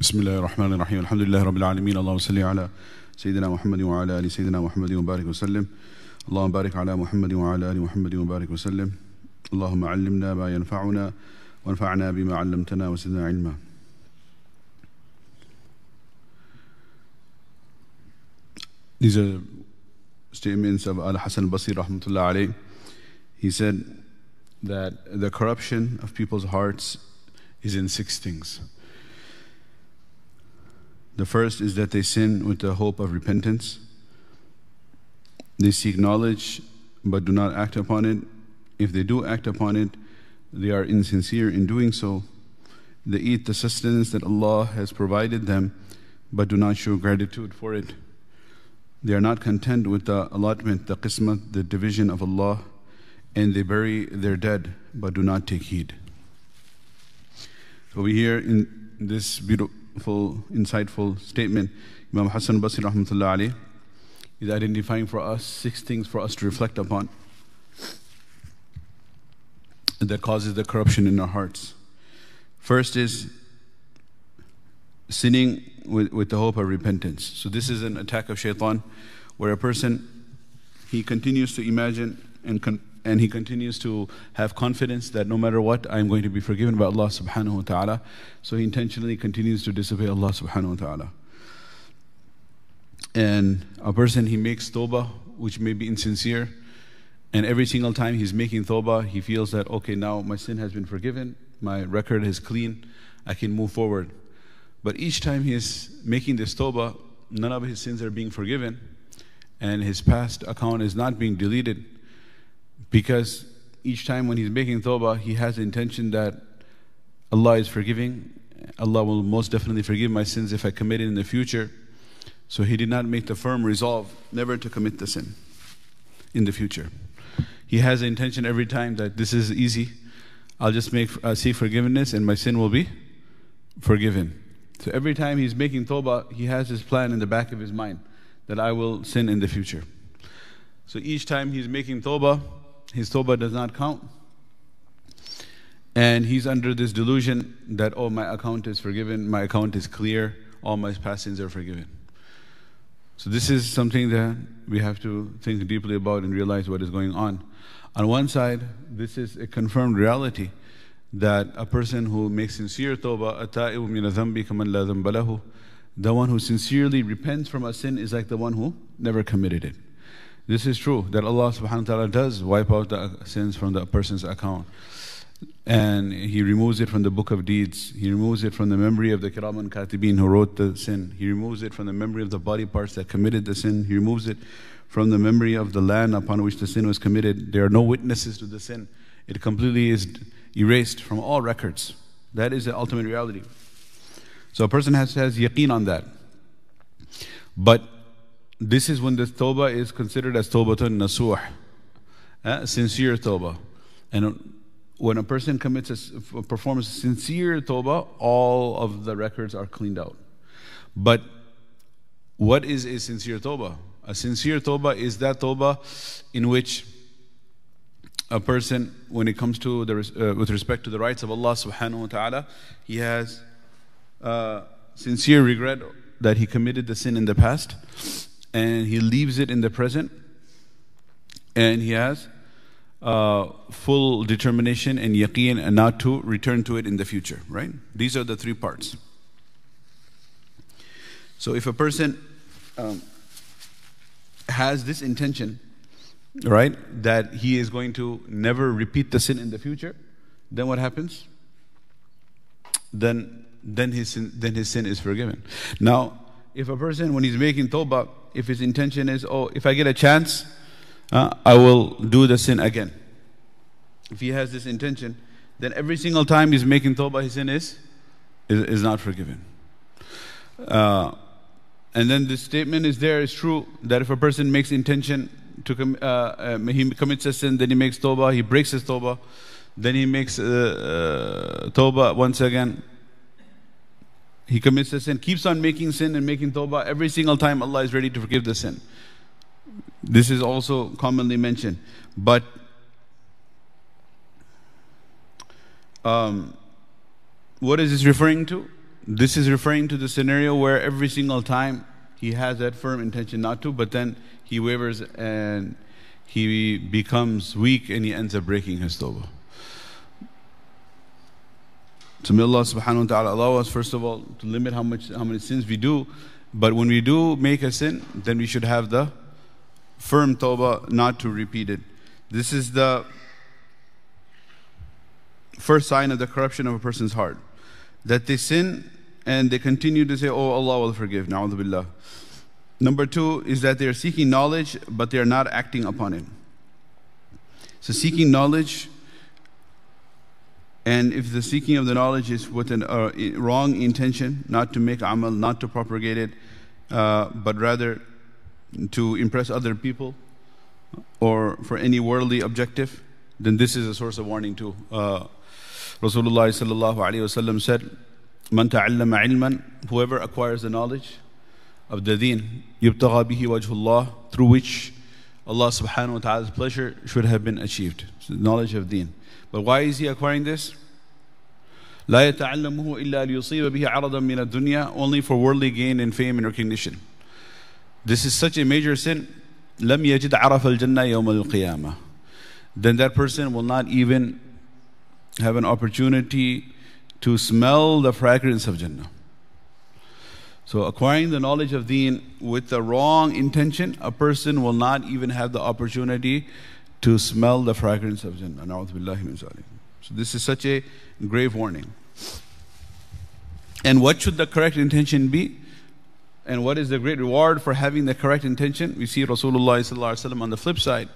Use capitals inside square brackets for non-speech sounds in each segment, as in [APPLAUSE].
بسم الله الرحمن الرحيم الحمد لله رب العالمين اللهم صل على سيدنا محمد وعلى ال سيدنا محمد وبارك وسلم اللهم بارك على محمد وعلى ال محمد وبارك وسلم اللهم علمنا ما ينفعنا وانفعنا بما علمتنا وزدنا علما These are statements of Al Hasan Basri rahmatullah alayh. He said that the corruption of people's hearts is in six things. The first is that they sin with the hope of repentance. They seek knowledge but do not act upon it. If they do act upon it, they are insincere in doing so. They eat the sustenance that Allah has provided them but do not show gratitude for it. They are not content with the allotment, the qismat, the division of Allah, and they bury their dead but do not take heed. So we hear in this beautiful, insightful statement, Imam Hassan Basri rahmatullah alayh is identifying for us six things for us to reflect upon that causes the corruption in our hearts. First is sinning with, with the hope of repentance. So this is an attack of shaitan where a person he continues to imagine and con- and he continues to have confidence that no matter what I'm going to be forgiven by Allah subhanahu wa ta'ala. So he intentionally continues to disobey Allah subhanahu wa ta'ala. And a person he makes tawbah which may be insincere and every single time he's making tawbah he feels that okay now my sin has been forgiven, my record is clean, I can move forward. But each time he is making this tawbah, none of his sins are being forgiven, and his past account is not being deleted because each time when he's making tawbah, he has the intention that Allah is forgiving. Allah will most definitely forgive my sins if I commit it in the future. So he did not make the firm resolve never to commit the sin in the future. He has the intention every time that this is easy. I'll just make uh, seek forgiveness and my sin will be forgiven. So every time he's making tawbah, he has his plan in the back of his mind that I will sin in the future. So each time he's making tawbah, his tawbah does not count. And he's under this delusion that, oh, my account is forgiven, my account is clear, all my past sins are forgiven. So this is something that we have to think deeply about and realize what is going on. On one side, this is a confirmed reality that a person who makes sincere tawbah, أَتَائِبُ مِنَ ذَنْبِ كَمَنْ لَا ذَنْبَ لَهُ The one who sincerely repents from a sin is like the one who never committed it. This is true, that Allah subhanahu wa ta'ala does wipe out the sins from the person's account. And He removes it from the book of deeds. He removes it from the memory of the Kiraman Katibin who wrote the sin. He removes it from the memory of the body parts that committed the sin. He removes it from the memory of the land upon which the sin was committed. There are no witnesses to the sin. It completely is erased from all records. That is the ultimate reality. So a person has has yaqeen on that. But this is when the tawbah is considered as tawbatun nasuh, uh, sincere tawbah. And when a person commits a, performs a sincere tawbah, all of the records are cleaned out. But what is a sincere tawbah? A sincere tawbah is that tawbah in which a person, when it comes to the, uh, with respect to the rights of Allah subhanahu wa ta'ala, he has uh, sincere regret that he committed the sin in the past and he leaves it in the present and he has uh, full determination and yaqeen and not to return to it in the future, right? These are the three parts. So if a person um, has this intention, right, that he is going to never repeat the sin in the future, then what happens? Then, then, his sin, then his sin is forgiven. Now, if a person, when he's making tawbah, if his intention is, oh, if I get a chance, uh, I will do the sin again. If he has this intention, then every single time he's making tawbah, his sin is, is, is not forgiven. Uh, and then this statement is there, is true, that if a person makes intention to com- uh, um, he commits a sin, then he makes tawbah, he breaks his tawbah, then he makes uh, uh, tawbah once again. He commits a sin, keeps on making sin and making tawbah. Every single time Allah is ready to forgive the sin. This is also commonly mentioned. But um, what is this referring to? this is referring to the scenario where every single time he has that firm intention not to, but then he wavers and he becomes weak and he ends up breaking his tawbah. So may Allah subhanahu wa ta'ala allow us first of all to limit how much how many sins we do. But when we do make a sin, then we should have the firm tawbah not to repeat it. This is the first sign of the corruption of a person's heart. That they sin and they continue to say, Oh, Allah will forgive. Na'udhu billah. Number two is that they are seeking knowledge, but they are not acting upon it. So, seeking knowledge, and if the seeking of the knowledge is with a uh, wrong intention, not to make amal, not to propagate it, uh, but rather to impress other people or for any worldly objective, then this is a source of warning too. Uh, Rasulullah sallallahu alaihi wasallam said, "Man ta'allama ilman, whoever acquires the knowledge of the deen, yubtagha bihi wajhullah, through which Allah subhanahu wa ta'ala's pleasure should have been achieved. So knowledge of deen. But why is he acquiring this? لا يتعلمه إلا ليصيب به عرضا من الدنيا only for worldly gain and fame and recognition. This is such a major sin. لم يجد عرف الجنة يوم القيامة. Then that person will not even have an opportunity to smell the fragrance of Jannah. So, acquiring the knowledge of deen with the wrong intention, a person will not even have the opportunity to smell the fragrance of Jannah. So, this is such a grave warning. And what should the correct intention be? And what is the great reward for having the correct intention? We see Rasulullah on the flip side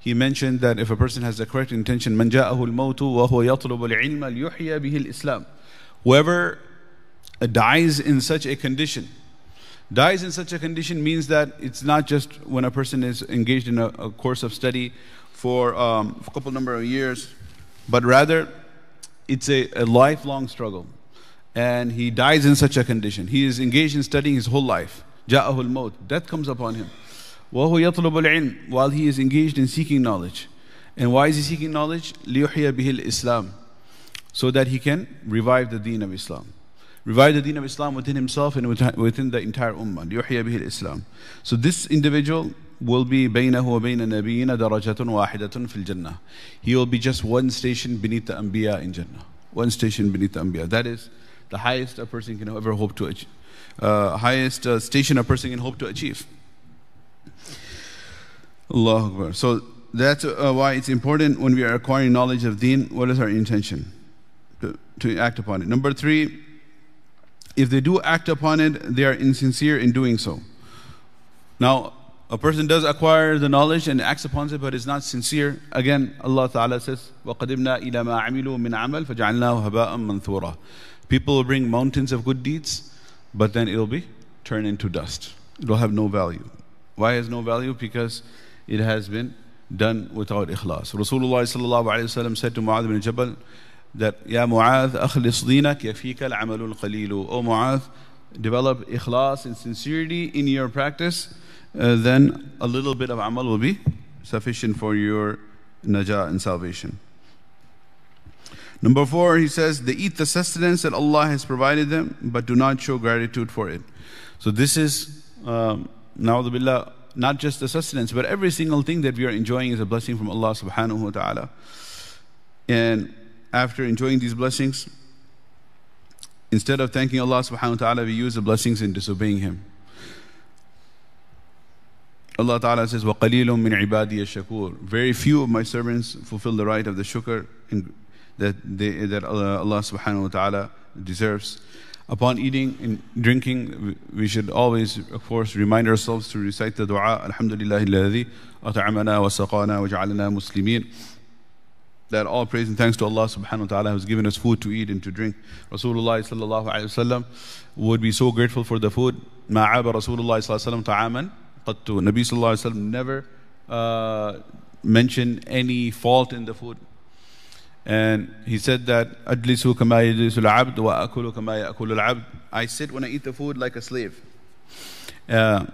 he mentioned that if a person has the correct intention, من جاءه الموت وهو يطلب العلم ليحيى به الإسلام. Whoever dies in such a condition, dies in such a condition means that it's not just when a person is engaged in a, a course of study for um, a couple number of years, but rather it's a, a lifelong struggle. And he dies in such a condition. He is engaged in studying his whole life. جاءه الموت. Death comes upon him. وهو يطلب العلم while he is engaged in seeking knowledge. And why is he seeking knowledge? ليحيى به الإسلام so that he can revive the deen of Islam. Revive the deen of Islam within himself and within the entire ummah. ليحيى به الإسلام. So this individual will be بينه وبين النبيين درجة واحدة في الجنة. He will be just one station beneath the Anbiya in Jannah. One station beneath the Anbiya. That is the highest a person can ever hope to achieve. Uh, highest uh, station a person can hope to achieve. Allah Akbar. So that's uh, why it's important when we are acquiring knowledge of deen, what is our intention? To, to act upon it. Number three, if they do act upon it, they are insincere in doing so. Now, a person does acquire the knowledge and acts upon it, but is not sincere. Again, Allah Ta'ala says, وَقَدِمْنَا إِلَى مَا عَمِلُوا مِنْ عَمَلٍ فَجَعَلْنَاهُ هَبَاءً مَنْثُورًا People will bring mountains of good deeds, but then it'll be turned into dust. It'll have no value. Why has no value? Because it has been done without ikhlas. Rasulullah sallallahu alayhi wasallam said to Mu'adh bin Jabal that, Ya Mu'adh, akhlis dinak yafika al-amalul qalilu. O Mu'adh, develop ikhlas and sincerity in your practice, uh, then a little bit of amal will be sufficient for your najah and salvation. Number four, he says, they eat the sustenance that Allah has provided them, but do not show gratitude for it. So this is, um, not just the sustenance, but every single thing that we are enjoying is a blessing from Allah subhanahu wa ta'ala. And after enjoying these blessings, instead of thanking Allah subhanahu wa ta'ala, we use the blessings in disobeying Him. Allah Ta'ala says, وَقَلِيلٌ مِّنْ عِبَادِيَ الشَّكُورِ Very few of my servants fulfill the right of the shukr that, they, that Allah subhanahu wa ta'ala deserves. Upon eating and drinking, we should always, of course, remind ourselves to recite the dua, Alhamdulillah alladhi at'amana wa saqana wa ja'alana muslimin. That all praise and thanks to Allah subhanahu wa ta'ala who's given us food to eat and to drink. Rasulullah sallallahu alayhi wasallam would be so grateful for the food. Ma'aba Rasulullah sallallahu alayhi wasallam ta'aman qattu. Nabi Sallallahu never uh, mentioned any fault in the food. And he said that Adlisu kama yadlisu al-abd wa akulu kama yakulu al-abd. I sit when I eat the food like a slave. Uh,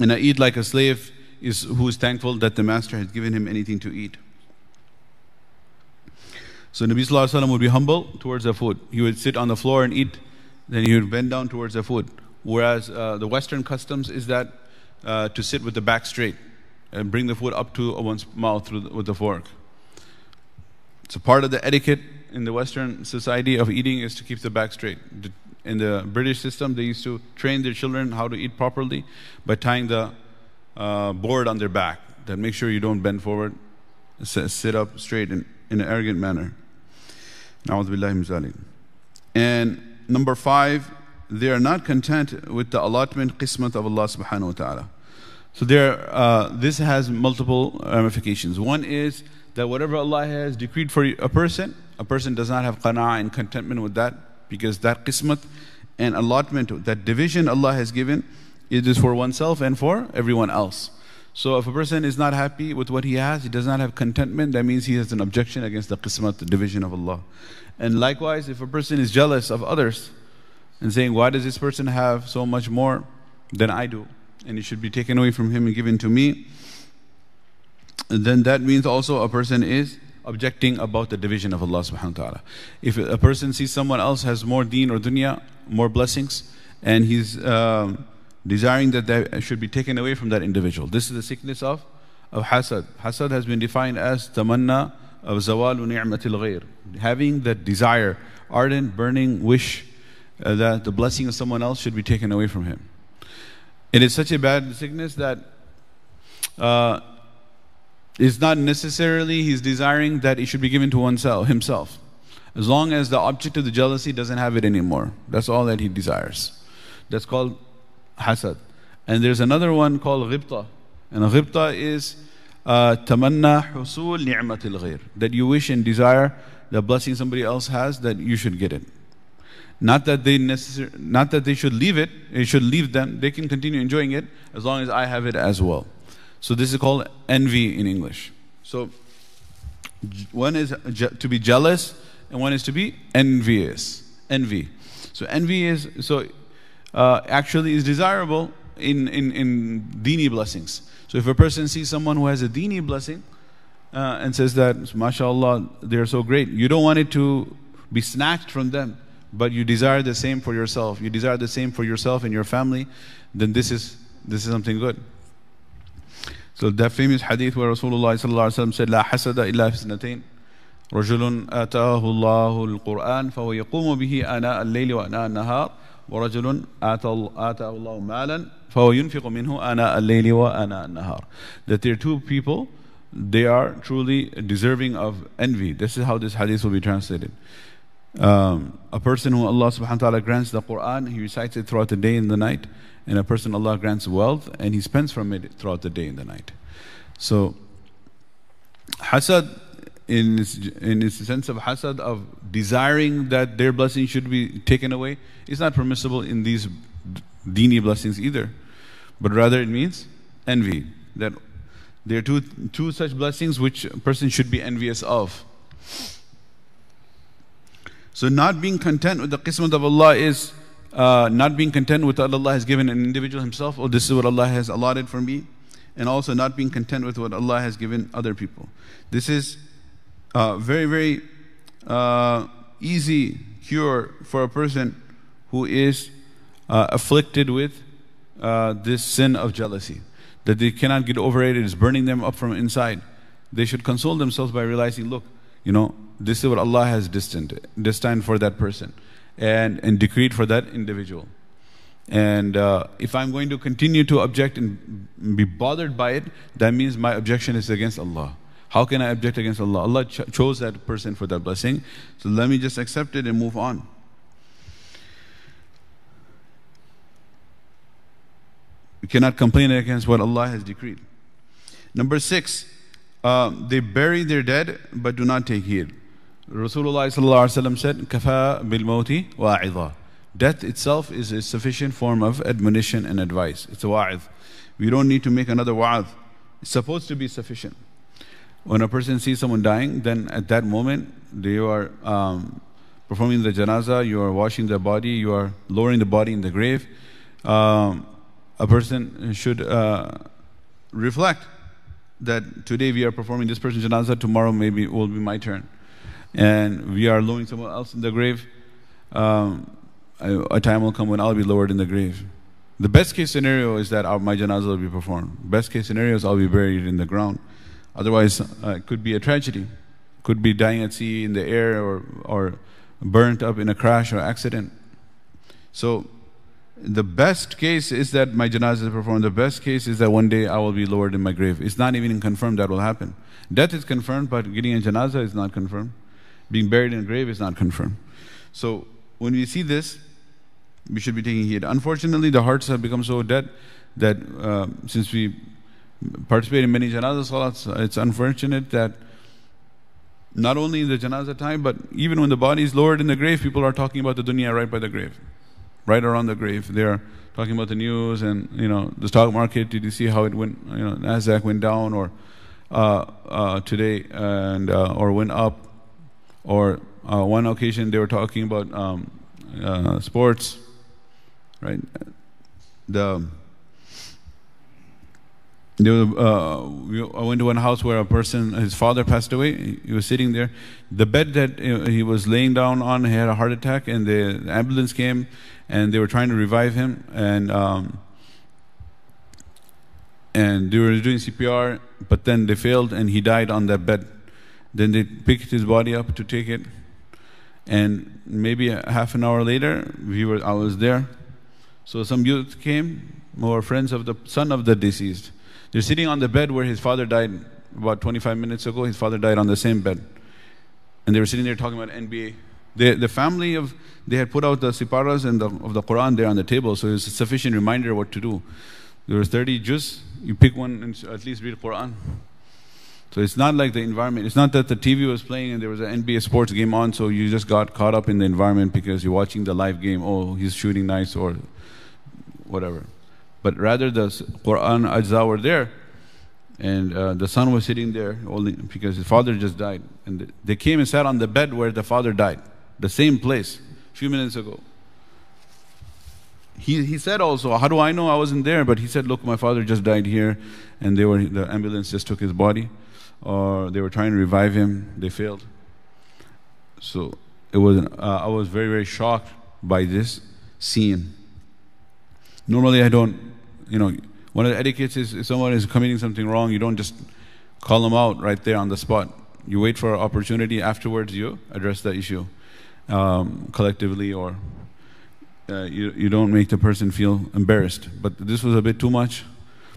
and I eat like a slave is who is thankful that the master has given him anything to eat. So Nabi Sallallahu Alaihi would be humble towards the food. He would sit on the floor and eat. Then he would bend down towards the food. Whereas uh, the Western customs is that uh, to sit with the back straight and bring the food up to one's mouth the, with the fork. So part of the etiquette in the Western society of eating is to keep the back straight. In the British system, they used to train their children how to eat properly by tying the uh, board on their back. That make sure you don't bend forward, sit up straight in, in an arrogant manner. And number five, they are not content with the allotment qismat of Allah subhanahu wa ta'ala. So there, uh, this has multiple ramifications. One is that whatever Allah has decreed for a person, a person does not have qana'ah and contentment with that because that qismat and allotment, that division Allah has given, it is for oneself and for everyone else. So if a person is not happy with what he has, he does not have contentment, that means he has an objection against the qismat, the division of Allah. And likewise, if a person is jealous of others and saying, why does this person have so much more than I do? And it should be taken away from him and given to me then that means also a person is objecting about the division of Allah subhanahu wa ta'ala. If a person sees someone else has more deen or dunya, more blessings, and he's um, desiring that that should be taken away from that individual. This is the sickness of, of hasad. Hasad has been defined as tamanna of zawalu ni'matil ghayr. Having that desire, ardent, burning wish uh, that the blessing of someone else should be taken away from him. It is such a bad sickness that uh, it's not necessarily he's desiring that it should be given to oneself himself. As long as the object of the jealousy doesn't have it anymore. That's all that he desires. That's called hasad. And there's another one called ghibta. And ghibta is uh, tamanna husul ni'matil ghayr. That you wish and desire the blessing somebody else has, that you should get it. Not that they necessar- not that they should leave it, it should leave them. They can continue enjoying it as long as I have it as well. So this is called envy in English. So one is to be jealous and one is to be envious. Envy. So envy is so uh, actually is desirable in, in, in dini blessings. So if a person sees someone who has a dini blessing uh, and says that, mashallah, they're so great, you don't want it to be snatched from them, but you desire the same for yourself. You desire the same for yourself and your family, then this is, this is something good. So that famous hadith where Rasulullah said, لا حسد إلا في سنتين رجل آتاه الله القرآن فهو يقوم به آناء الليل وآناء النهار ورجل آتاه الله مالا فهو ينفق منه آناء الليل وآناء النهار That there are two people, they are truly deserving of envy. This is how this hadith will be translated. Um, a person who Allah subhanahu wa ta'ala grants the Quran, he recites it throughout the day and the night and a person Allah grants wealth and he spends from it throughout the day and the night. So, hasad, in its, in its sense of hasad, of desiring that their blessing should be taken away, is not permissible in these dini blessings either. But rather it means envy. That there are two, two such blessings which a person should be envious of. So, not being content with the qismat of Allah is uh, not being content with what Allah has given an individual himself, oh, this is what Allah has allotted for me, and also not being content with what Allah has given other people. This is a very, very uh, easy cure for a person who is uh, afflicted with uh, this sin of jealousy, that they cannot get over it, it is burning them up from inside. They should console themselves by realizing, look, you know, this is what Allah has destined, destined for that person and, and decreed for that individual. And uh, if I'm going to continue to object and be bothered by it, that means my objection is against Allah. How can I object against Allah? Allah ch- chose that person for that blessing. So let me just accept it and move on. We cannot complain against what Allah has decreed. Number six, uh, they bury their dead but do not take heed. Rasulullah said, Kafa bil wa'idha. Death itself is a sufficient form of admonition and advice. It's a wa'idh. We don't need to make another wa'idh. It's supposed to be sufficient. When a person sees someone dying, then at that moment, they are um, performing the janazah, you are washing the body, you are lowering the body in the grave. Um, a person should uh, reflect that today we are performing this person's janazah, tomorrow maybe will be my turn. And we are lowering someone else in the grave, um, a time will come when I'll be lowered in the grave. The best case scenario is that our, my janazah will be performed. Best case scenario is I'll be buried in the ground. Otherwise, uh, it could be a tragedy. Could be dying at sea in the air or, or burnt up in a crash or accident. So, the best case is that my janazah is performed. The best case is that one day I will be lowered in my grave. It's not even confirmed that will happen. Death is confirmed, but getting a janazah is not confirmed. Being buried in a grave is not confirmed. So, when we see this, we should be taking heed. Unfortunately, the hearts have become so dead that uh, since we participate in many janazah salats, it's unfortunate that not only in the janazah time, but even when the body is lowered in the grave, people are talking about the dunya right by the grave, right around the grave. They are talking about the news and you know the stock market. Did you see how it went? You know, Nasdaq went down, or uh, uh, today, and uh, or went up, or uh, one occasion they were talking about um, uh, sports right? The there was, uh, I went to one house where a person, his father passed away. He was sitting there. The bed that he was laying down on, he had a heart attack, and the ambulance came, and they were trying to revive him, and um, and they were doing CPR, but then they failed, and he died on that bed. Then they picked his body up to take it, and maybe a half an hour later, we were, I was there. So some youth came, were friends of the son of the deceased. They're sitting on the bed where his father died about 25 minutes ago. His father died on the same bed. And they were sitting there talking about NBA. The, the family of, they had put out the siparas and the, of the Quran there on the table, so it was a sufficient reminder what to do. There were 30 juz, you pick one and at least read Quran. So it's not like the environment, it's not that the TV was playing and there was an NBA sports game on, so you just got caught up in the environment because you're watching the live game. Oh, he's shooting nice, or whatever. But rather the Quran ajza were there, and uh, the son was sitting there only because his father just died. And they came and sat on the bed where the father died, the same place, a few minutes ago. He, he said also, How do I know I wasn't there? But he said, Look, my father just died here, and they were, the ambulance just took his body, or they were trying to revive him, they failed. So it was, uh, I was very, very shocked by this scene. Normally, I don't, you know, one of the etiquettes is if someone is committing something wrong, you don't just call them out right there on the spot. You wait for an opportunity afterwards, you address the issue um, collectively, or uh, you, you don't make the person feel embarrassed. But this was a bit too much.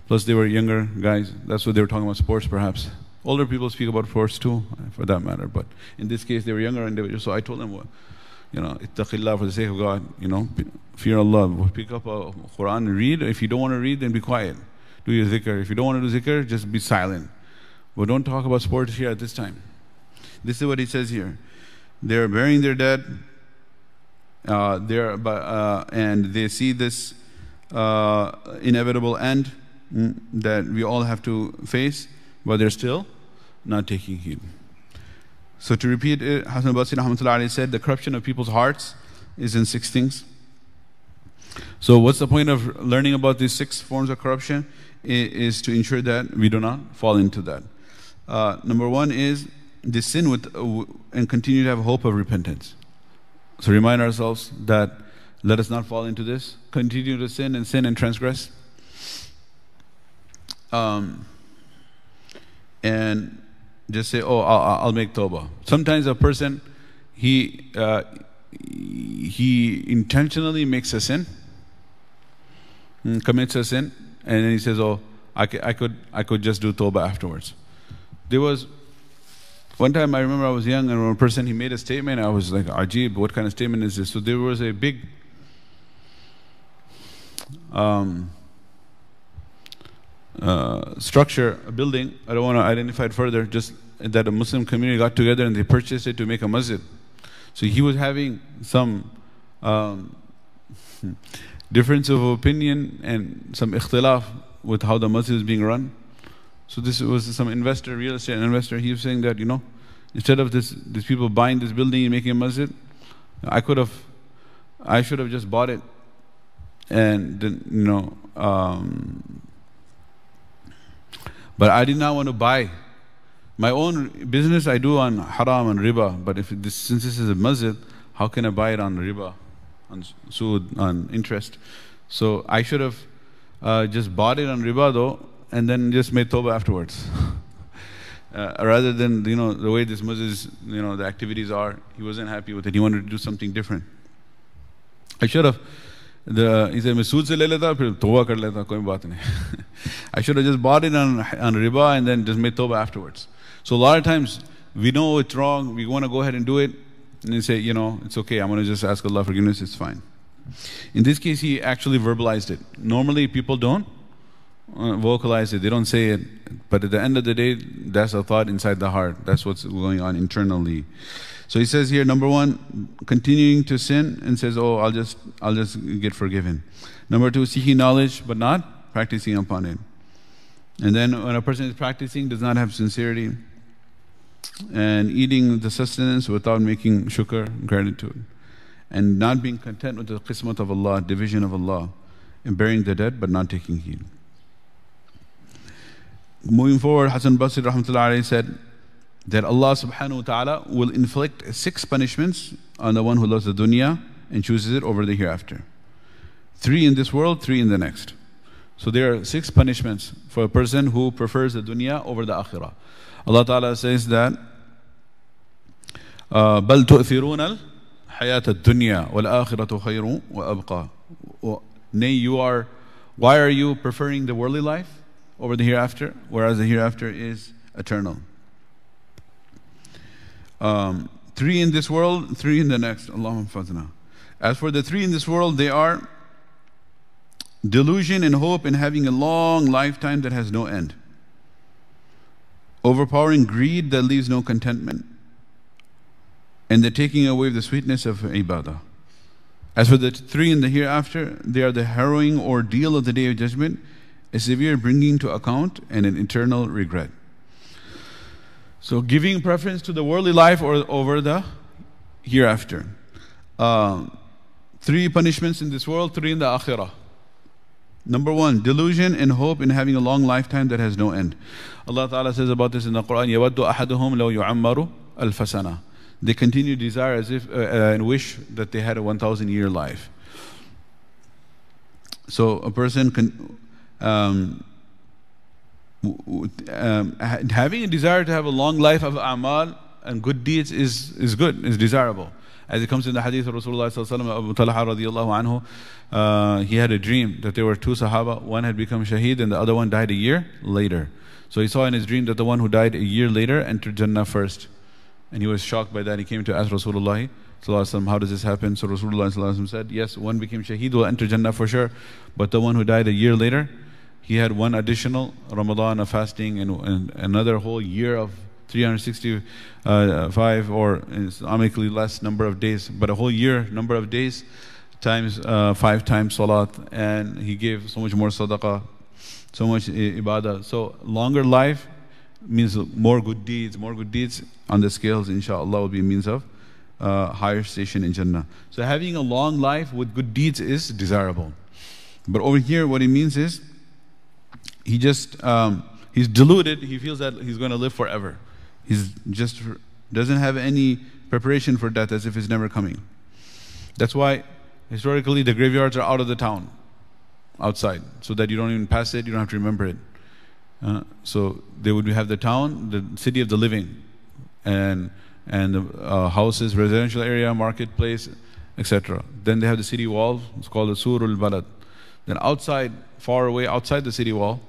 Plus, they were younger guys. That's what they were talking about sports, perhaps. Older people speak about sports too, for that matter. But in this case, they were younger individuals. So I told them, well, you know, ittaqillah for the sake of God, you know, fear Allah. Pick up a Quran and read. If you don't want to read, then be quiet. Do your zikr. If you don't want to do zikr, just be silent. But don't talk about sports here at this time. This is what he says here. They're burying their dead. Uh, they're, uh, and they see this uh, inevitable end mm, that we all have to face, but they're still not taking heed. So to repeat it, Hassan al-Basri said, the corruption of people's hearts is in six things. So what's the point of learning about these six forms of corruption? It is to ensure that we do not fall into that. Uh, number one is the sin with, uh, and continue to have hope of repentance. So remind ourselves that let us not fall into this. Continue to sin and sin and transgress. Um, and just say, "Oh, I'll, I'll make tawbah." Sometimes a person he uh, he intentionally makes a sin, hmm, commits a sin, and then he says, "Oh, I, I could I could just do tawbah afterwards." There was one time I remember I was young and one person he made a statement. I was like, "Ajib, what kind of statement is this?" So there was a big. Um, uh, structure, a building. I don't want to identify it further, just that a Muslim community got together and they purchased it to make a masjid. So he was having some um, [LAUGHS] difference of opinion and some ikhtilaf with how the masjid is being run. So this was some investor, real estate investor, he was saying that, you know, instead of this, these people buying this building and making a masjid, I could have, I should have just bought it and then, you know, um, but I did not want to buy My own business I do on haram and riba, but if this, since this is a masjid, how can I buy it on riba, on sud, on interest? So I should have uh, just bought it on riba though, and then just made tawbah afterwards. [LAUGHS] uh, rather than, you know, the way this masjid, you know, the activities are, he wasn't happy with it. He wanted to do something different. I should have the, he said, मैं सूद से ले लेता फिर तोबा कर लेता कोई बात नहीं I should have just bought it on, on riba and then just made tawbah afterwards. So a lot of times we know it's wrong, we want to go ahead and do it, and then say, you know, it's okay, I'm going to just ask Allah forgiveness, it's fine. In this case, he actually verbalized it. Normally, people don't uh, vocalize it, they don't say it, but at the end of the day, that's a thought inside the heart. That's what's going on internally. So he says here, number one, continuing to sin and says, oh, I'll just, I'll just get forgiven. Number two, seeking knowledge but not practicing upon it. And then when a person is practicing, does not have sincerity, and eating the sustenance without making shukr, gratitude, and not being content with the qismat of Allah, division of Allah, and burying the dead but not taking heed. Moving forward, Hassan Basri rahmatullahi said, that Allah subhanahu wa ta'ala will inflict six punishments on the one who loves the dunya and chooses it over the hereafter. Three in this world, three in the next. So there are six punishments for a person who prefers the dunya over the akhirah. Allah Ta'ala says that بل تؤثرون الحياة الدنيا والآخرة خير وأبقى Nay, you are, why are you preferring the worldly life over the hereafter, whereas the hereafter is eternal? Um, three in this world, three in the next. Allahumma fazna. As for the three in this world, they are delusion and hope in having a long lifetime that has no end, overpowering greed that leaves no contentment, and the taking away of the sweetness of ibadah. As for the three in the hereafter, they are the harrowing ordeal of the day of judgment, a severe bringing to account, and an eternal regret. So giving preference to the worldly life or over the hereafter. Uh, three punishments in this world, three in the akhirah. Number one, delusion and hope in having a long lifetime that has no end. Allah Ta'ala says about this in the Quran, يَوَدُّ أَحَدُهُمْ لَوْ يُعَمَّرُ الْفَسَنَةِ They continue to desire as if uh, uh, and wish that they had a 1,000 year life. So a person can, um, um, having a desire to have a long life of amal and good deeds is, is good, is desirable. As it comes in the hadith of Rasulullah Abu Talha radiallahu anhu, uh, he had a dream that there were two Sahaba, one had become shaheed and the other one died a year later. So he saw in his dream that the one who died a year later entered Jannah first. And he was shocked by that. He came to ask Rasulullah how does this happen? So Rasulullah said, yes, one became shaheed will enter Jannah for sure, but the one who died a year later, he had one additional Ramadan of fasting and, and another whole year of 365 or Islamically less number of days, but a whole year number of days times uh, five times salat, and he gave so much more sadaqah, so much ibadah. So longer life means more good deeds, more good deeds on the scales, inshallah, will be a means of uh, higher station in Jannah. So having a long life with good deeds is desirable. But over here, what it means is he just um, he's deluded. He feels that he's going to live forever. He's just doesn't have any preparation for death as if it's never coming. That's why historically the graveyards are out of the town, outside, so that you don't even pass it. You don't have to remember it. Uh, so they would have the town, the city of the living, and and the uh, houses, residential area, marketplace, etc. Then they have the city wall. It's called the Surul Balad. Then outside, far away, outside the city wall,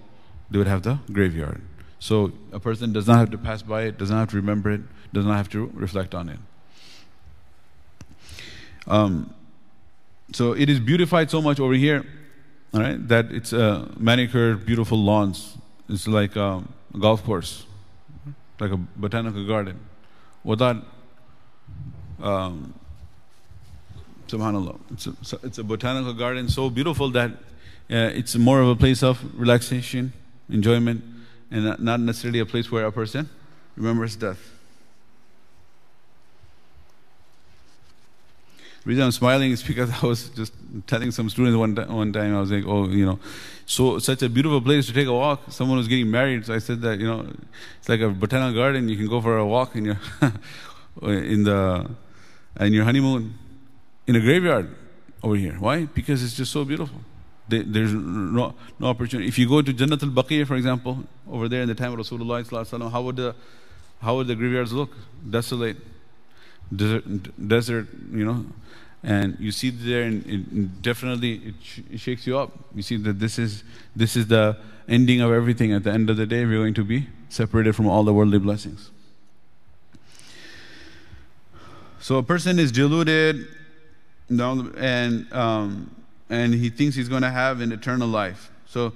they would have the graveyard. So a person does not have to pass by it, does not have to remember it, does not have to reflect on it. Um, so it is beautified so much over here, all right, that it's a manicured, beautiful lawns. It's like a golf course, like a botanical garden. Without, um, subhanallah, it's a, it's a botanical garden so beautiful that uh, it's more of a place of relaxation enjoyment, and not necessarily a place where a person remembers death. reason I'm smiling is because [LAUGHS] I was just telling some students one, one time, I was like, oh, you know, so such a beautiful place to take a walk. Someone was getting married, so I said that, you know, it's like a botanical garden. You can go for a walk in your, [LAUGHS] in the, in your honeymoon in a graveyard over here. Why? Because it's just so beautiful. There's no, no opportunity. If you go to Jannat al-Baqiyah, for example, over there in the time of Rasulullah how would the, how would the graveyards look? Desolate, desert, desert you know, and you see there and it, definitely it, sh it, shakes you up. You see that this is this is the ending of everything. At the end of the day we're going to be separated from all the worldly blessings. So a person is deluded and um, and he thinks he's going to have an eternal life. So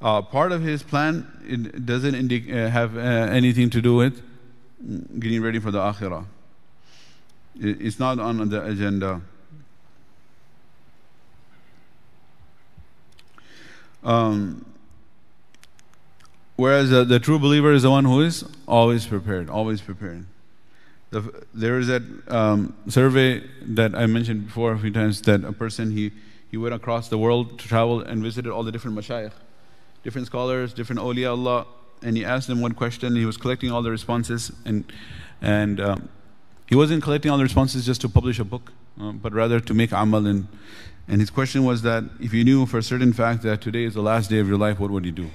uh, part of his plan it doesn't uh, have uh, anything to do with getting ready for the akhirah. It's not on the agenda. Um, whereas the true believer is the one who is always prepared, always prepared. The, there is that um, survey that I mentioned before a few times that a person he, he went across the world to travel and visited all the different mashayikh, different scholars, different awliya Allah, and he asked them one question. He was collecting all the responses, and and um, he wasn't collecting all the responses just to publish a book, uh, but rather to make amal and and his question was that if you knew for a certain fact that today is the last day of your life, what would you do?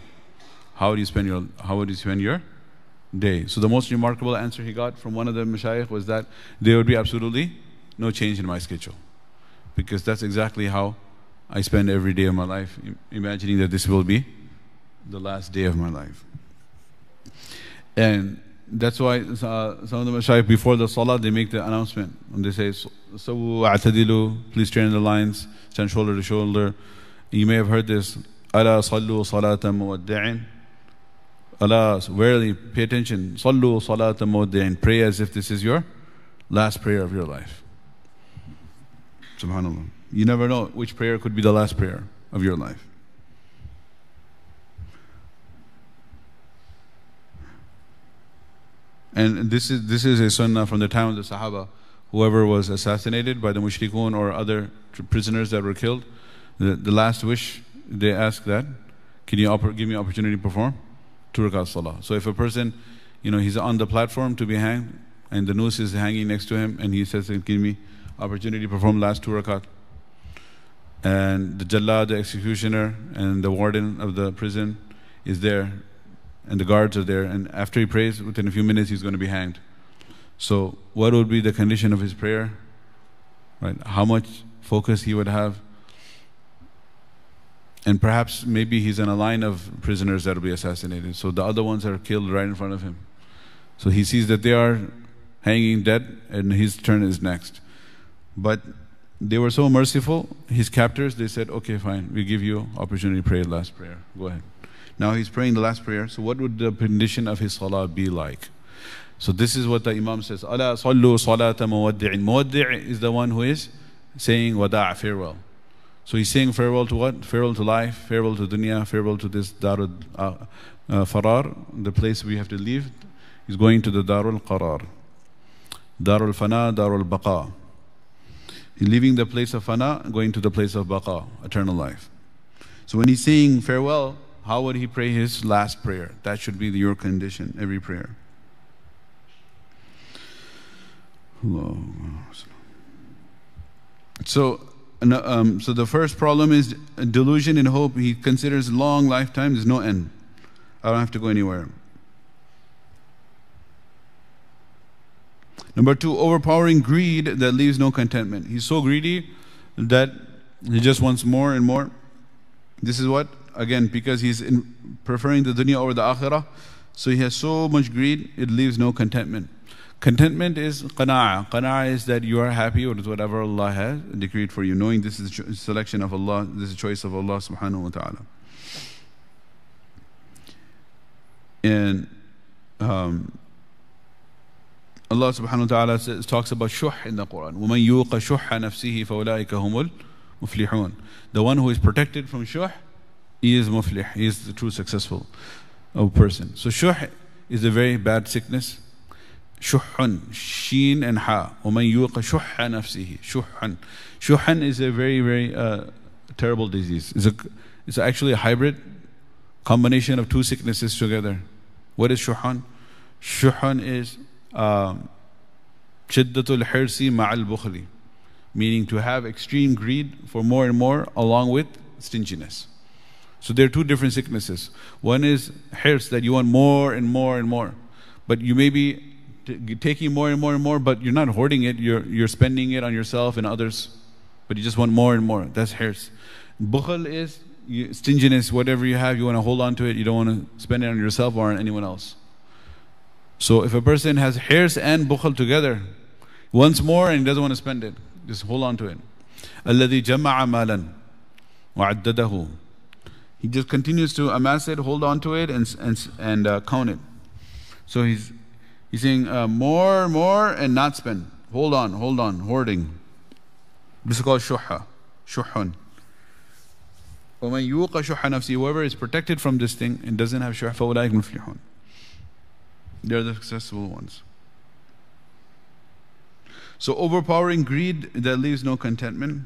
How would you spend your, how would you spend your day? So the most remarkable answer he got from one of the mashayikh was that there would be absolutely no change in my schedule. Because that's exactly how I spend every day of my life, imagining that this will be the last day of my life. And that's why uh, some of the mashayikh before the salah they make the announcement. And they say sawu a'tadilu please in the lines stand shoulder to shoulder. You may have heard this ala sallu salata muwaddi'in. Ala verily pay attention. Sallu salata pray as if this is your last prayer of your life. Subhanallah you never know which prayer could be the last prayer of your life And this is, this is a sunnah from the time of the Sahaba. Whoever was assassinated by the mushrikun or other prisoners that were killed, the, the last wish, they ask that, can you give me opportunity to perform? Two rakat salah. So if a person, you know, he's on the platform to be hanged, and the noose is hanging next to him, and he says, give me opportunity to perform last two rakat. And the Jalla, the executioner, and the warden of the prison is there and the guards are there, and after he prays, within a few minutes he's going to be hanged. So, what would be the condition of his prayer? Right? How much focus he would have? And perhaps maybe he's in a line of prisoners that will be assassinated. So the other ones are killed right in front of him. So he sees that they are hanging dead, and his turn is next. But they were so merciful, his captors, they said, okay, fine, we give you opportunity to pray the last prayer. Go ahead. Now he's praying the last prayer. So what would the condition of his salah be like? So this is what the Imam says. Ala sallu salata muwaddi'in. Muwaddi' is the one who is saying wada' farewell. So he's saying farewell to what? Farewell to life, farewell to dunya, farewell to this darul uh, uh, farar, the place we have to leave. He's going to the darul qarar. Darul fana, darul baqa. Leaving the place of fana, going to the place of baqa, eternal life. So when he's saying farewell, how would he pray his last prayer? That should be your condition, every prayer. So, um, so the first problem is delusion in hope. He considers long lifetime, there's no end. I don't have to go anywhere. Number two, overpowering greed that leaves no contentment. He's so greedy that he just wants more and more. This is what again, because he's preferring the dunya over the akhirah, so he has so much greed, it leaves no contentment. Contentment is qana'ah. Qana'ah is that you are happy with whatever Allah has decreed for you, knowing this is a selection of Allah, this is a choice of Allah subhanahu wa ta'ala. And um, Allah subhanahu wa ta'ala says, talks about shuh in the Quran. وَمَن يُوقَ شُحَّ نَفْسِهِ فَأُولَٰئِكَ هُمُ الْمُفْلِحُونَ The one who is protected from shuh he is muflih, he is the true successful person. So shuh is a very bad sickness Shuhun, Sheen and Ha. وَمَنْ يُوقَ شُحَّ نَفْسِهِ Shuhun. Shuhan is a very, very uh, terrible disease. It's, a, it's actually a hybrid combination of two sicknesses together. What is Shuhan? Shuhan is um, um, shiddatul Hirsi Ma'al Bukhli, meaning to have extreme greed for more and more along with stinginess. So there are two different sicknesses. One is hirs, that you want more and more and more. But you may be t- taking more and more and more, but you're not hoarding it, you're, you're spending it on yourself and others. But you just want more and more. That's hirs. Bukhl is you, stinginess, whatever you have, you want to hold on to it, you don't want to spend it on yourself or on anyone else. So if a person has hirs and bukhl together, wants more and he doesn't want to spend it, just hold on to it. الذي جمع مالا وعدده he just continues to amass it, hold on to it, and, and, and uh, count it. So he's, he's saying uh, more, more, and not spend. Hold on, hold on, hoarding. This is called shuha, shuhun. وَمَنْ يُوقَ شُحَّ نَفْسِهِ Whoever is protected from this thing and doesn't have shuh, فَأُولَٰئِكَ مُفْلِحُونَ they're the successful ones. So overpowering greed that leaves no contentment.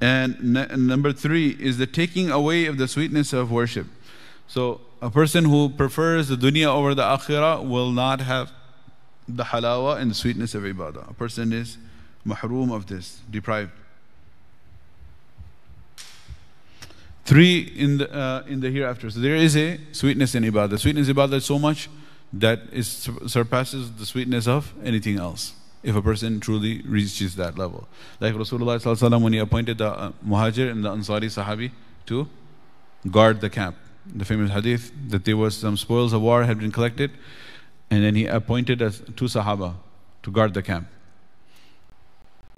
And number three is the taking away of the sweetness of worship. So a person who prefers the dunya over the akhirah will not have the halawa and the sweetness of ibadah. A person is mahroom of this, deprived. Three in the, uh, in the hereafter. So there is a sweetness in ibadah. Sweetness in ibadah is so much that it surpasses the sweetness of anything else if a person truly reaches that level. Like Rasulullah when he appointed the uh, Muhajir and the Ansari Sahabi to guard the camp. The famous hadith that there was some spoils of war had been collected, and then he appointed us two Sahaba to guard the camp.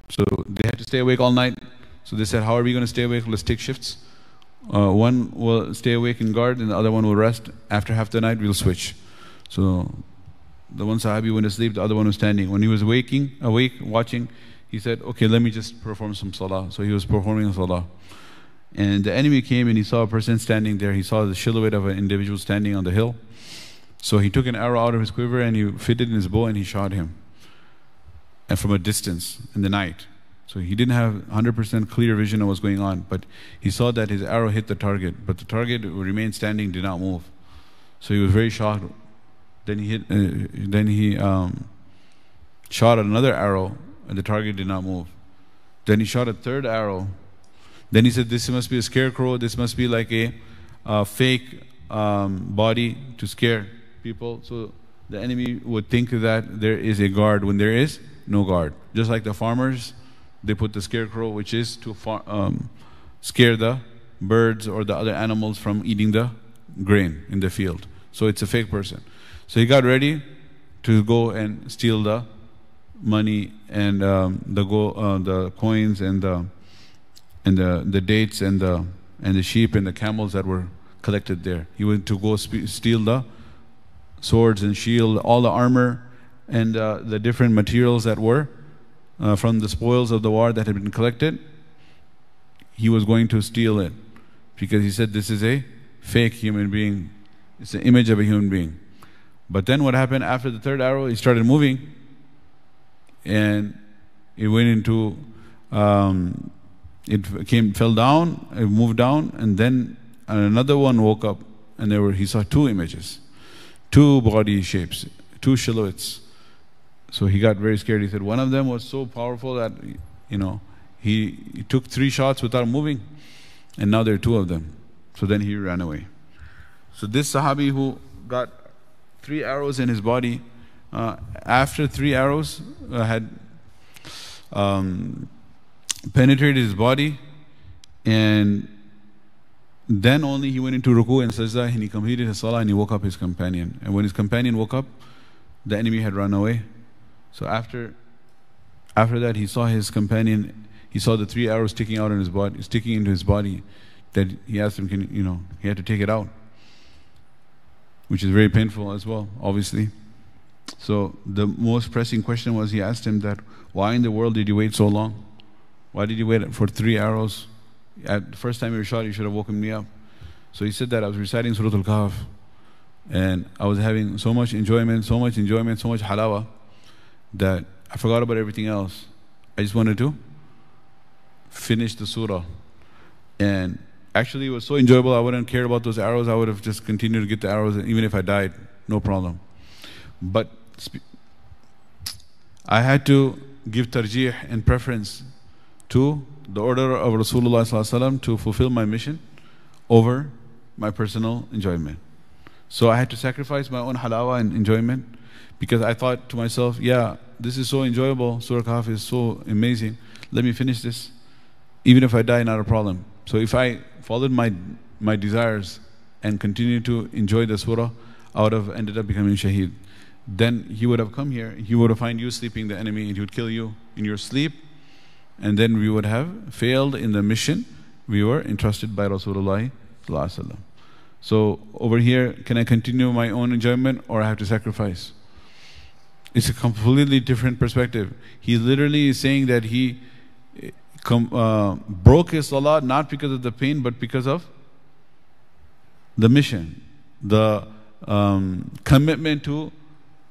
So they had to stay awake all night. So they said, How are we going to stay awake? Let's take shifts. Uh, one will stay awake and guard, and the other one will rest. After half the night, we'll switch. So the one Sahabi went to sleep, the other one was standing. When he was waking, awake, watching, he said, Okay, let me just perform some salah. So he was performing salah. And the enemy came and he saw a person standing there. He saw the silhouette of an individual standing on the hill. So he took an arrow out of his quiver and he fitted in his bow and he shot him. And from a distance in the night. So he didn't have 100% clear vision of what's going on, but he saw that his arrow hit the target, but the target remained standing, did not move. So he was very shocked then he hit, uh, then he um, shot another arrow, and the target did not move. Then he shot a third arrow. Then he said, "This must be a scarecrow. This must be like a, fake um, body to scare people." So the enemy would think that there is a guard when there is no guard. Just like the farmers, they put the scarecrow, which is to far, um, scare the birds or the other animals from eating the grain in the field. So it's a fake person. So he got ready to go and steal the money and um, the go, uh, the coins and the and the, the dates and the and the sheep and the camels that were collected there. He went to go steal the swords and shield, all the armor and uh, the different materials that were uh, from the spoils of the war that had been collected. He was going to steal it because he said this is a fake human being. It's the image of a human being. But then what happened after the third arrow? He started moving and it went into, um, it came, fell down, it moved down, and then another one woke up and there were, he saw two images, two body shapes, two silhouettes. So he got very scared. He said one of them was so powerful that, you know, he, he took three shots without moving, and now there are two of them. So then he ran away. So this Sahabi who got three arrows in his body. Uh, after three arrows uh, had um, penetrated his body, and then only he went into ruku and sajda and he completed his salah and he woke up his companion. And when his companion woke up, the enemy had run away. So after after that, he saw his companion. He saw the three arrows sticking out in his body, sticking into his body. That he asked him, "Can you know?" He had to take it out which is very painful as well, obviously. So the most pressing question was he asked him that, why in the world did you wait so long? Why did you wait for three arrows? At the first time you were shot, you should have woken me up. So he said that I was reciting Surah Al-Kahf. And I was having so much enjoyment, so much enjoyment, so much halawa that I forgot about everything else. I just wanted to finish the surah. And actually, it was so enjoyable, I wouldn't care about those arrows. I would have just continued to get the arrows, even if I died, no problem. But I had to give tarjih and preference to the order of Rasulullah to fulfill my mission over my personal enjoyment. So I had to sacrifice my own halawa and enjoyment because I thought to myself, yeah, this is so enjoyable. Surah Kahf is so amazing. Let me finish this. Even if I die, not a problem. So if I followed my, my desires and continued to enjoy the surah, I would have ended up becoming shaheed. Then he would have come here, he would have find you sleeping the enemy and he would kill you in your sleep. And then we would have failed in the mission we were entrusted by Rasulullah So over here, can I continue my own enjoyment or I have to sacrifice? It's a completely different perspective. He literally is saying that he uh, broke his salah not because of the pain but because of the mission, the um, commitment to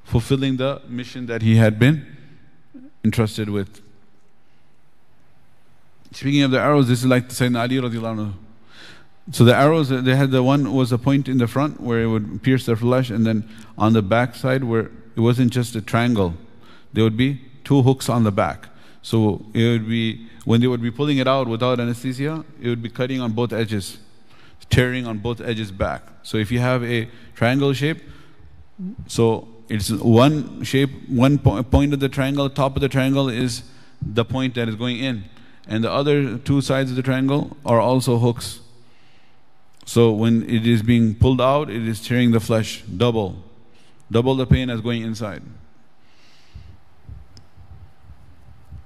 fulfilling the mission that he had been entrusted with. Speaking of the arrows, this is like Sayyidina Ali radiallahu anhu. So the arrows, they had the one was a point in the front where it would pierce the flesh, and then on the back side where it wasn't just a triangle, there would be two hooks on the back. So it would be, when they would be pulling it out without anesthesia, it would be cutting on both edges, tearing on both edges back. So if you have a triangle shape, so it's one shape, one point of the triangle, top of the triangle is the point that is going in. And the other two sides of the triangle are also hooks. So when it is being pulled out, it is tearing the flesh double. Double the pain as going inside.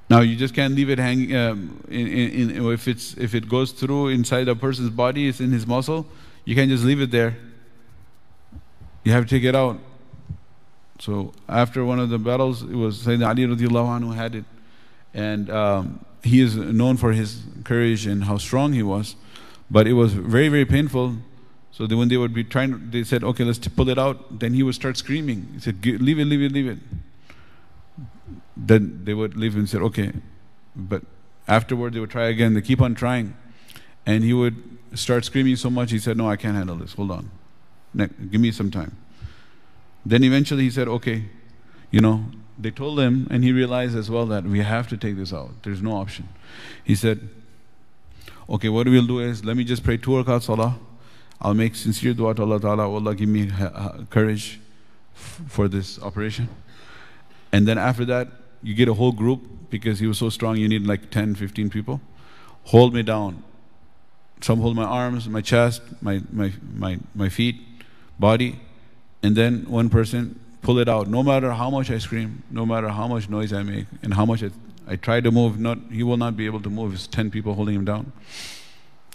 Now you just can't leave it hanging. Um, in, in, in, if it's if it goes through inside a person's body, it's in his muscle. You can't just leave it there. You have to take it out. So after one of the battles, it was Sayyidina Ali radiallahu anhu had it, and um, he is known for his courage and how strong he was. But it was very, very painful. So when they would be trying, they said, okay, let's pull it out. Then he would start screaming. He said, leave it, leave it, leave it. Then they would leave him and said, okay. But afterward, they would try again. They keep on trying. And he would start screaming so much, he said, no, I can't handle this. Hold on. Give me some time. Then eventually he said, okay, you know, they told him, and he realized as well that we have to take this out. There's no option. He said, Okay, what we'll do is let me just pray two rakat salah. I'll make sincere dua to Allah Ta'ala. Oh Allah give me courage for this operation. And then after that, you get a whole group because he was so strong, you need like 10, 15 people. Hold me down. Some hold my arms, my chest, my, my, my, my feet, body. And then one person pull it out. No matter how much I scream, no matter how much noise I make, and how much I, I try to move, not he will not be able to move. It's ten people holding him down.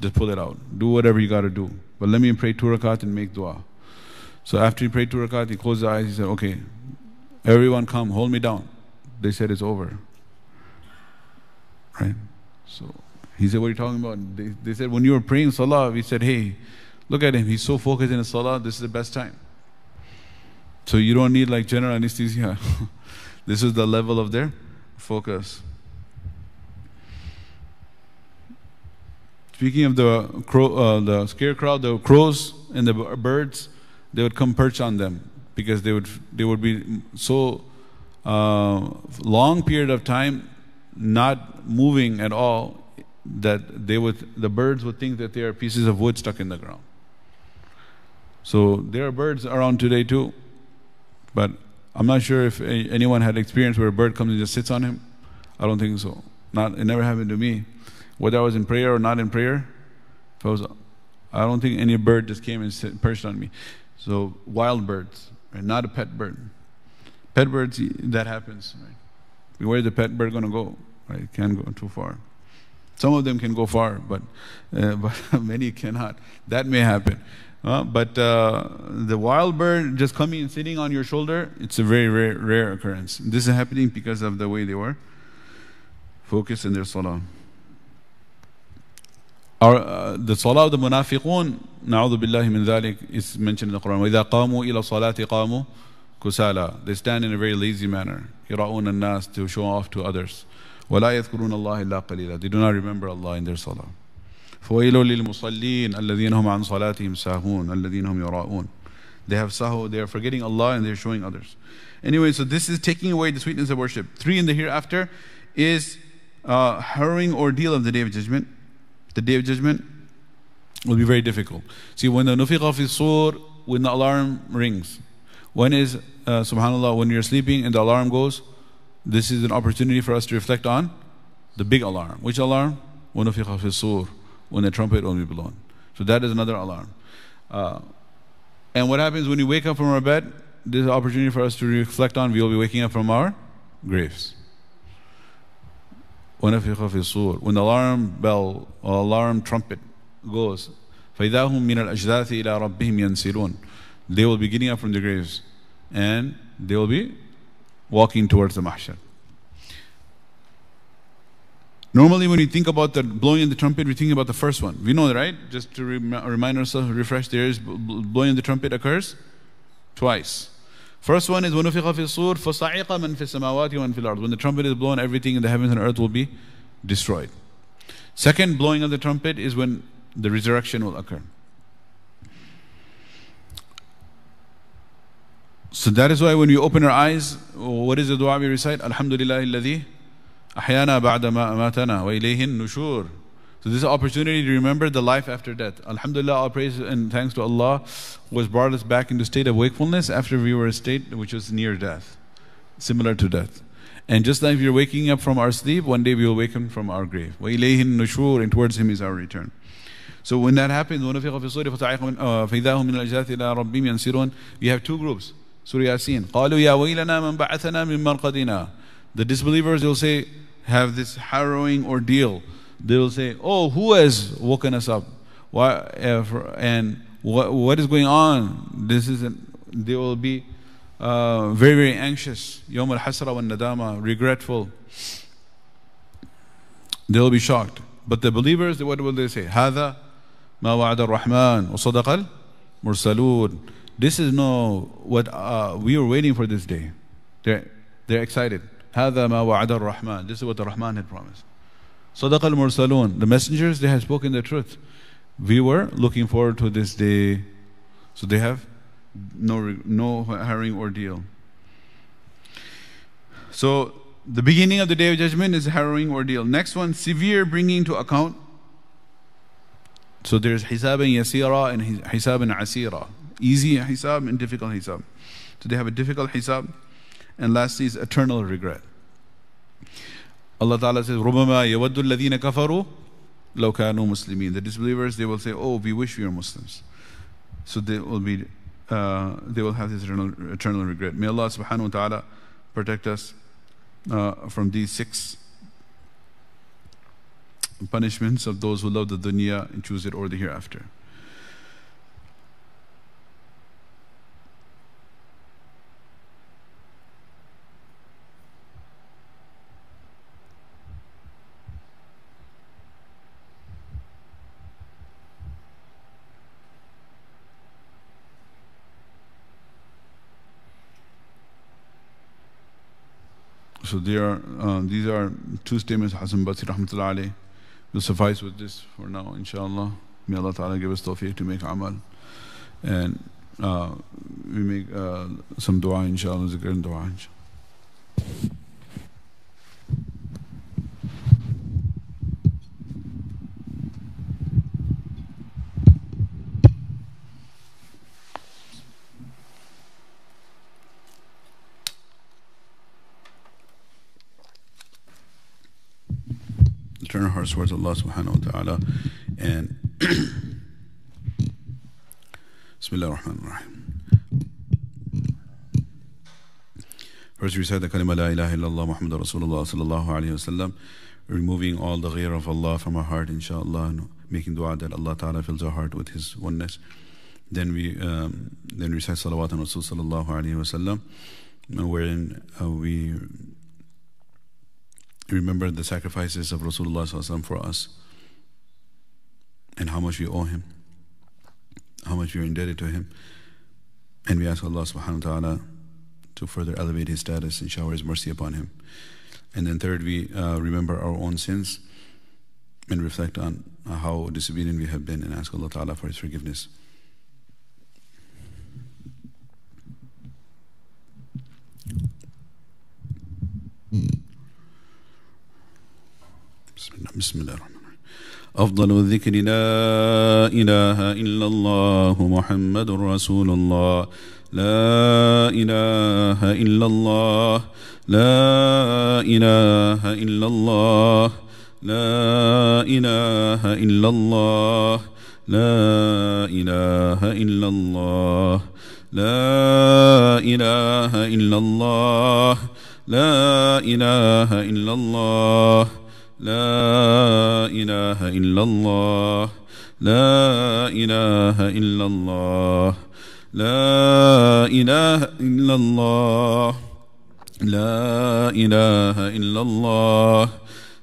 Just pull it out. Do whatever you got to do. But let me pray two rakat and make dua. So after he prayed two rakat, he closed his eyes. He said, "Okay, everyone come, hold me down." They said it's over. Right. So he said, "What are you talking about?" They, they said, "When you were praying salah, we said, hey, look at him. He's so focused in his salah. This is the best time." So you don't need like general anesthesia. [LAUGHS] this is the level of their focus. Speaking of the crow, uh, the scarecrow, the crows and the birds, they would come perch on them because they would they would be so uh, long period of time not moving at all that they would the birds would think that they are pieces of wood stuck in the ground. So there are birds around today too. But I'm not sure if anyone had experience where a bird comes and just sits on him. I don't think so. Not, it never happened to me. Whether I was in prayer or not in prayer, if I was, I don't think any bird just came and perched on me. So wild birds, right? not a pet bird. Pet birds, that happens. Right? Where the pet bird going to go? Right? It can't go too far. Some of them can go far, but, uh, [LAUGHS] but many cannot. That may happen. Uh, but uh, the wild bird just coming and sitting on your shoulder, it's a very rare, rare occurrence. This is happening because of the way they were focused in their salah. Our, uh, the salah of the munafiqun, نعوذ بالله من ذلك is mentioned in the Quran وإذا قاموا إلى الصلاة قاموا كسالى they stand in a very lazy manner يراؤون الناس to show off to others ولا يذكرون الله إلا قليلا they do not remember Allah in their salah فويل للمصلين الذين هم عن صلاتهم ساهون الذين هم يراؤون they have sahu they are forgetting Allah and they're showing others anyway so this is taking away the sweetness of worship three in the hereafter is uh, harrowing ordeal of the day of judgment the day of judgment will be very difficult. See, when the nufiqa fi sur, when the alarm rings, when is, uh, subhanAllah, when you're sleeping and the alarm goes, this is an opportunity for us to reflect on the big alarm. Which alarm? When nufiqa fi sur, when the trumpet will be blown. So that is another alarm. Uh, and what happens when you wake up from our bed? This is an opportunity for us to reflect on. We will be waking up from our graves. When the alarm bell or alarm trumpet goes فَإِذَا هُمْ مِنَ الْأَجْدَاثِ إِلَىٰ رَبِّهِمْ يَنْسِلُونَ They will be getting up from the graves and they will be walking towards the mahshar. Normally, when we think about the blowing of the trumpet, we think about the first one. We know that, right? Just to rem- remind ourselves, refresh the ears, blowing of the trumpet occurs twice. First one is وَنُفِخَ فِي الصُّورِ فَصَعِقَ مَنْ فِي السَّمَاوَاتِ وَمَنْ فِي الْأَرْضِ When the trumpet is blown, everything in the heavens and earth will be destroyed. Second blowing of the trumpet is when the resurrection will occur. So that is why when we open our eyes, what is the dua we recite? Alhamdulillah alladhi ahyana ba'da ma amatana wa ilayhin nushur. So this is an opportunity to remember the life after death. Alhamdulillah, all praise and thanks to Allah was brought us back into state of wakefulness after we were a state which was near death, similar to death. And just like we are waking up from our sleep, one day we will awaken from our grave. Wa ilayhin nushur, and towards Him is our return. So when that happens, وَنُفِخَ فِي الصُّورِ فَإِذَا هُمْ مِنَ الْأَجْدَاثِ إِلَىٰ رَبِّهِمْ يَنْسِلُونَ We have two groups. Surah Yasin. قَالُوا يَا وَيْلَنَا مَنْ بَعَثَنَا مِنْ مَرْقَدِنَا The disbelievers, they'll say, have this harrowing ordeal. They'll say, oh, who has woken us up? Why, and what, what is going on? This is an, they will be uh, very, very anxious. يوم الحسرة والندامة, regretful. They will be shocked. But the believers, what will they say? هذا ما وعد الرحمن وصدق المرسلون This is no what uh, we were waiting for this day. They're, they're excited. هذا ما وعد الرحمن This is what the Rahman had promised. Sadaq al Mursaloon. The messengers, they have spoken the truth. We were looking forward to this day. So they have no, no harrowing ordeal. So the beginning of the day of judgment is a harrowing ordeal. Next one, severe bringing to account. So there's hisab and yasira and hisab and asira. Easy hisab and difficult hisab. So they have a difficult hisab. And lastly is eternal regret. Allah Ta'ala says, Rubama yawaddu alladhina kafaru law kanu muslimin. The disbelievers, they will say, oh, we wish we were Muslims. So they will be, uh, they will have this eternal, eternal regret. May Allah Subhanahu Wa Ta'ala protect us uh, from these six punishments of those who love the dunya and choose it or the hereafter. So are, uh, these are two statements Hassan Basri rahmatullah alayhi We'll suffice with this for now, inshallah. May Allah Ta'ala give us tawfiq to make amal. And uh, we make uh, some dua, inshallah, zikr and dua, inshallah. Turn our hearts towards Allah subhanahu wa ta'ala and [COUGHS] Bismillah ar-Rahman ar-Rahim. First recite the kalima La ilaha illallah Muhammad Rasulullah sallallahu alayhi wa sallam removing all the ghayr of Allah from our heart inshallah and making dua that Allah ta'ala fills our heart with His oneness. Then we um, then recite salawat on Rasul sallallahu alayhi wa sallam wherein uh, we remember the sacrifices of Rasulullah for us and how much we owe him. how much we are indebted to him. And we ask Allah subhanahu wa ta'ala to further elevate his status and shower his mercy upon him. And then third, we uh, remember our own sins and reflect on how disobedient we have been and ask Allah ta'ala for his forgiveness. بسم الله الرحمن الرحيم. أفضل الذكر لا إله إلا الله محمد رسول الله. لا إله إلا الله. لا إله إلا الله. لا إله إلا الله. لا إله إلا الله. لا إله إلا الله. لا إله إلا الله. لا إله إلا الله. لا إله إلا الله. لا إله إلا الله. لا إله إلا الله.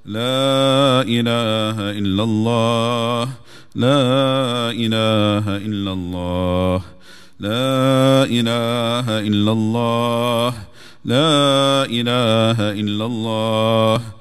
لا إله إلا الله. لا إله إلا الله. لا إله إلا الله. لا إله إلا الله.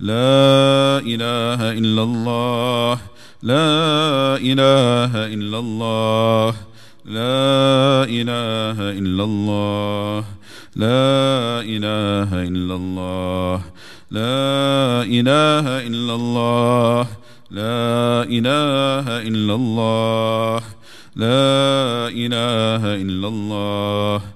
لا إله إلا الله. لا إله إلا الله. لا إله إلا الله. لا إله إلا الله. لا إله إلا الله. لا إله إلا الله. لا إله إلا الله.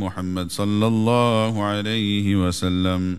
محمد صلى الله عليه وسلم.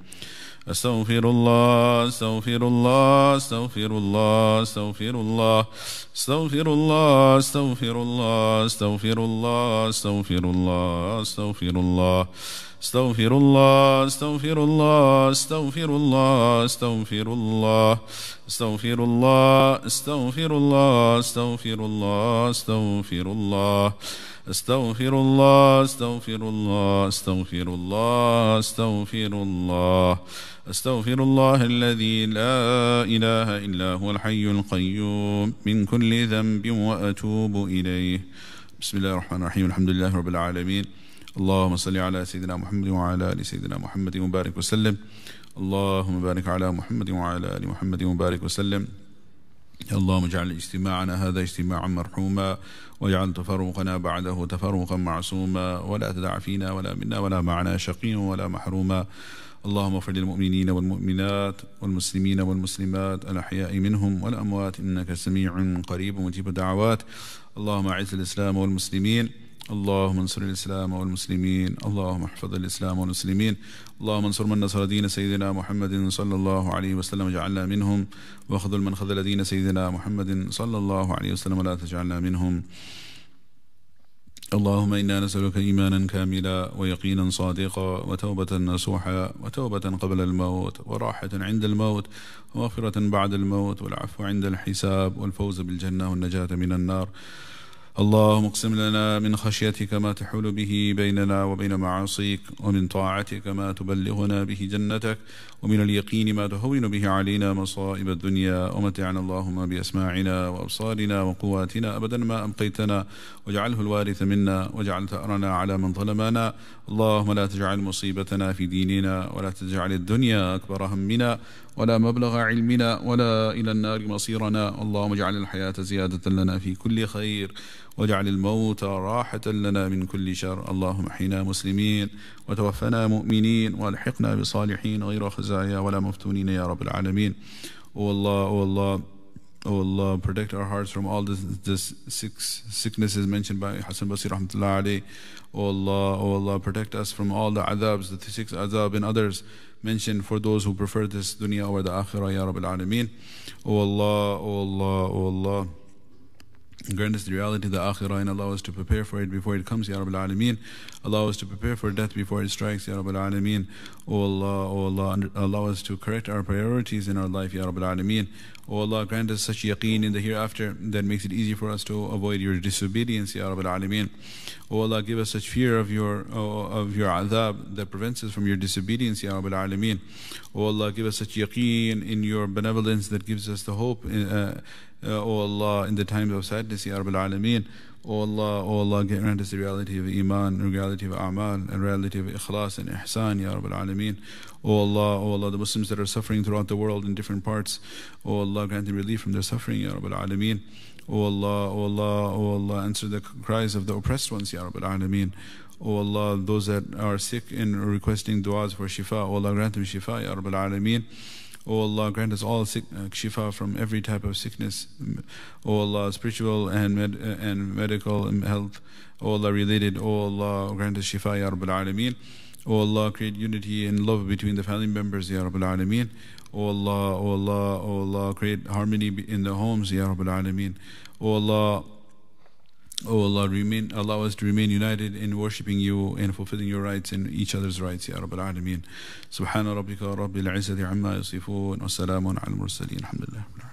أستغفر الله أستغفر الله أستغفر الله أستغفر الله أستغفر الله أستغفر الله أستغفر الله أستغفر الله أستغفر الله استغفر الله استغفر الله استغفر الله استغفر الله استغفر الله استغفر الله استغفر الله استغفر الله استغفر الله استغفر الله استغفر الله استغفر الله أستغفر الله الذي لا إله إلا هو الحي القيوم. من كل ذنب وأتوب إليه. بسم الله الرحمن الرحيم. الحمد لله رب العالمين. اللهم صل على سيدنا محمد وعلى آل سيدنا محمد وبارك وسلم. اللهم بارك على محمد وعلى آل محمد وبارك وسلم. اللهم اجعل اجتماعنا هذا اجتماعا مرحوما. واجعل تفرقنا بعده تفرقا معصوما. ولا تدع فينا ولا منا ولا معنا شقيا ولا محروما. اللهم اغفر للمؤمنين والمؤمنات والمسلمين والمسلمات الأحياء منهم والأموات إنك سميع قريب مجيب الدعوات. اللهم أعز الإسلام والمسلمين. اللهم انصر الإسلام والمسلمين. اللهم احفظ الإسلام والمسلمين. اللهم انصر من نصر دين سيدنا محمد صلى الله عليه وسلم جعلنا منهم. واخذل من خذل دين سيدنا محمد صلى الله عليه وسلم ولا تجعلنا منهم. اللهم إنا نسألك إيمانا كاملا ويقينا صادقا وتوبة نصوحا وتوبة قبل الموت وراحة عند الموت ومغفرة بعد الموت والعفو عند الحساب والفوز بالجنة والنجاة من النار اللهم اقسم لنا من خشيتك ما تحول به بيننا وبين معاصيك ومن طاعتك ما تبلغنا به جنتك ومن اليقين ما تهون به علينا مصائب الدنيا ومتعنا اللهم بأسماعنا وأبصارنا وقواتنا أبدا ما أبقيتنا واجعله الوارث منا واجعل ثأرنا على من ظلمنا. اللهم لا تجعل مصيبتنا في ديننا ولا تجعل الدنيا أكبر همنا ولا مبلغ علمنا ولا إلى النار مصيرنا. اللهم اجعل الحياة زيادة لنا في كل خير واجعل الموت راحة لنا من كل شر. اللهم احينا مسلمين وتوفنا مؤمنين والحقنا بصالحين غير خزايا ولا مفتونين يا رب العالمين. O Allah, O Allah, O Allah, protect our hearts from all this six sicknesses mentioned by Hassan Basri rahmatullah alayhi. O Allah, O Allah, protect us from all the adhabs, the six adhab and others mentioned for those who prefer this dunya over the akhirah, Ya Rabbil Alameen. O Allah, O Allah, O Allah. Grant us the reality of the akhirah and allow us to prepare for it before it comes, Ya Rabbil Alameen. Allow us to prepare for death before it strikes, Ya Rabbil Alameen. O Allah, O Allah, allow us to correct our priorities in our life, Ya Rabbil Alameen. O Allah, grant us such yaqeen in the hereafter that makes it easy for us to avoid your disobedience, Ya Rabbil Alameen. O Allah, give us such fear of your of your adhab that prevents us from your disobedience, Ya Rabbil Alameen. O Allah, give us such yaqeen in your benevolence that gives us the hope. Uh, uh, O Allah, in the times of sadness, Ya Rabbil Alameen. O Allah, O Allah, grant us the reality of Iman, the reality of A'mal, and reality of Ikhlas and Ihsan, Ya Rabbil Alameen. O Allah, O Allah, the Muslims that are suffering throughout the world in different parts, O Allah, grant them relief from their suffering, Ya Rabbil Alameen. O Allah, O Allah, O Allah, answer the cries of the oppressed ones, Ya Rabbil Alameen. O Allah, those that are sick and requesting du'as for shifa, O Allah, grant them shifa, Ya Rabbil Alameen. O Allah, grant us all sick, uh, shifa from every type of sickness. O Allah, spiritual and med, uh, and medical and health. O Allah, related. O Allah, grant us shifa, Ya Rabbil Alameen. O Allah, create unity and love between the family members, Ya Rabbil Alameen. O Allah, O Allah, O Allah, create harmony in the homes, Ya Rabbil Alameen. O Allah, Oh Allah, remain, allow us to remain united in worshipping you and fulfilling your rights and each other's rights, Ya Rabbil Alameen. Subhana rabbika rabbil izzati amma yasifun. Wassalamun ala mursaleen. Alhamdulillah.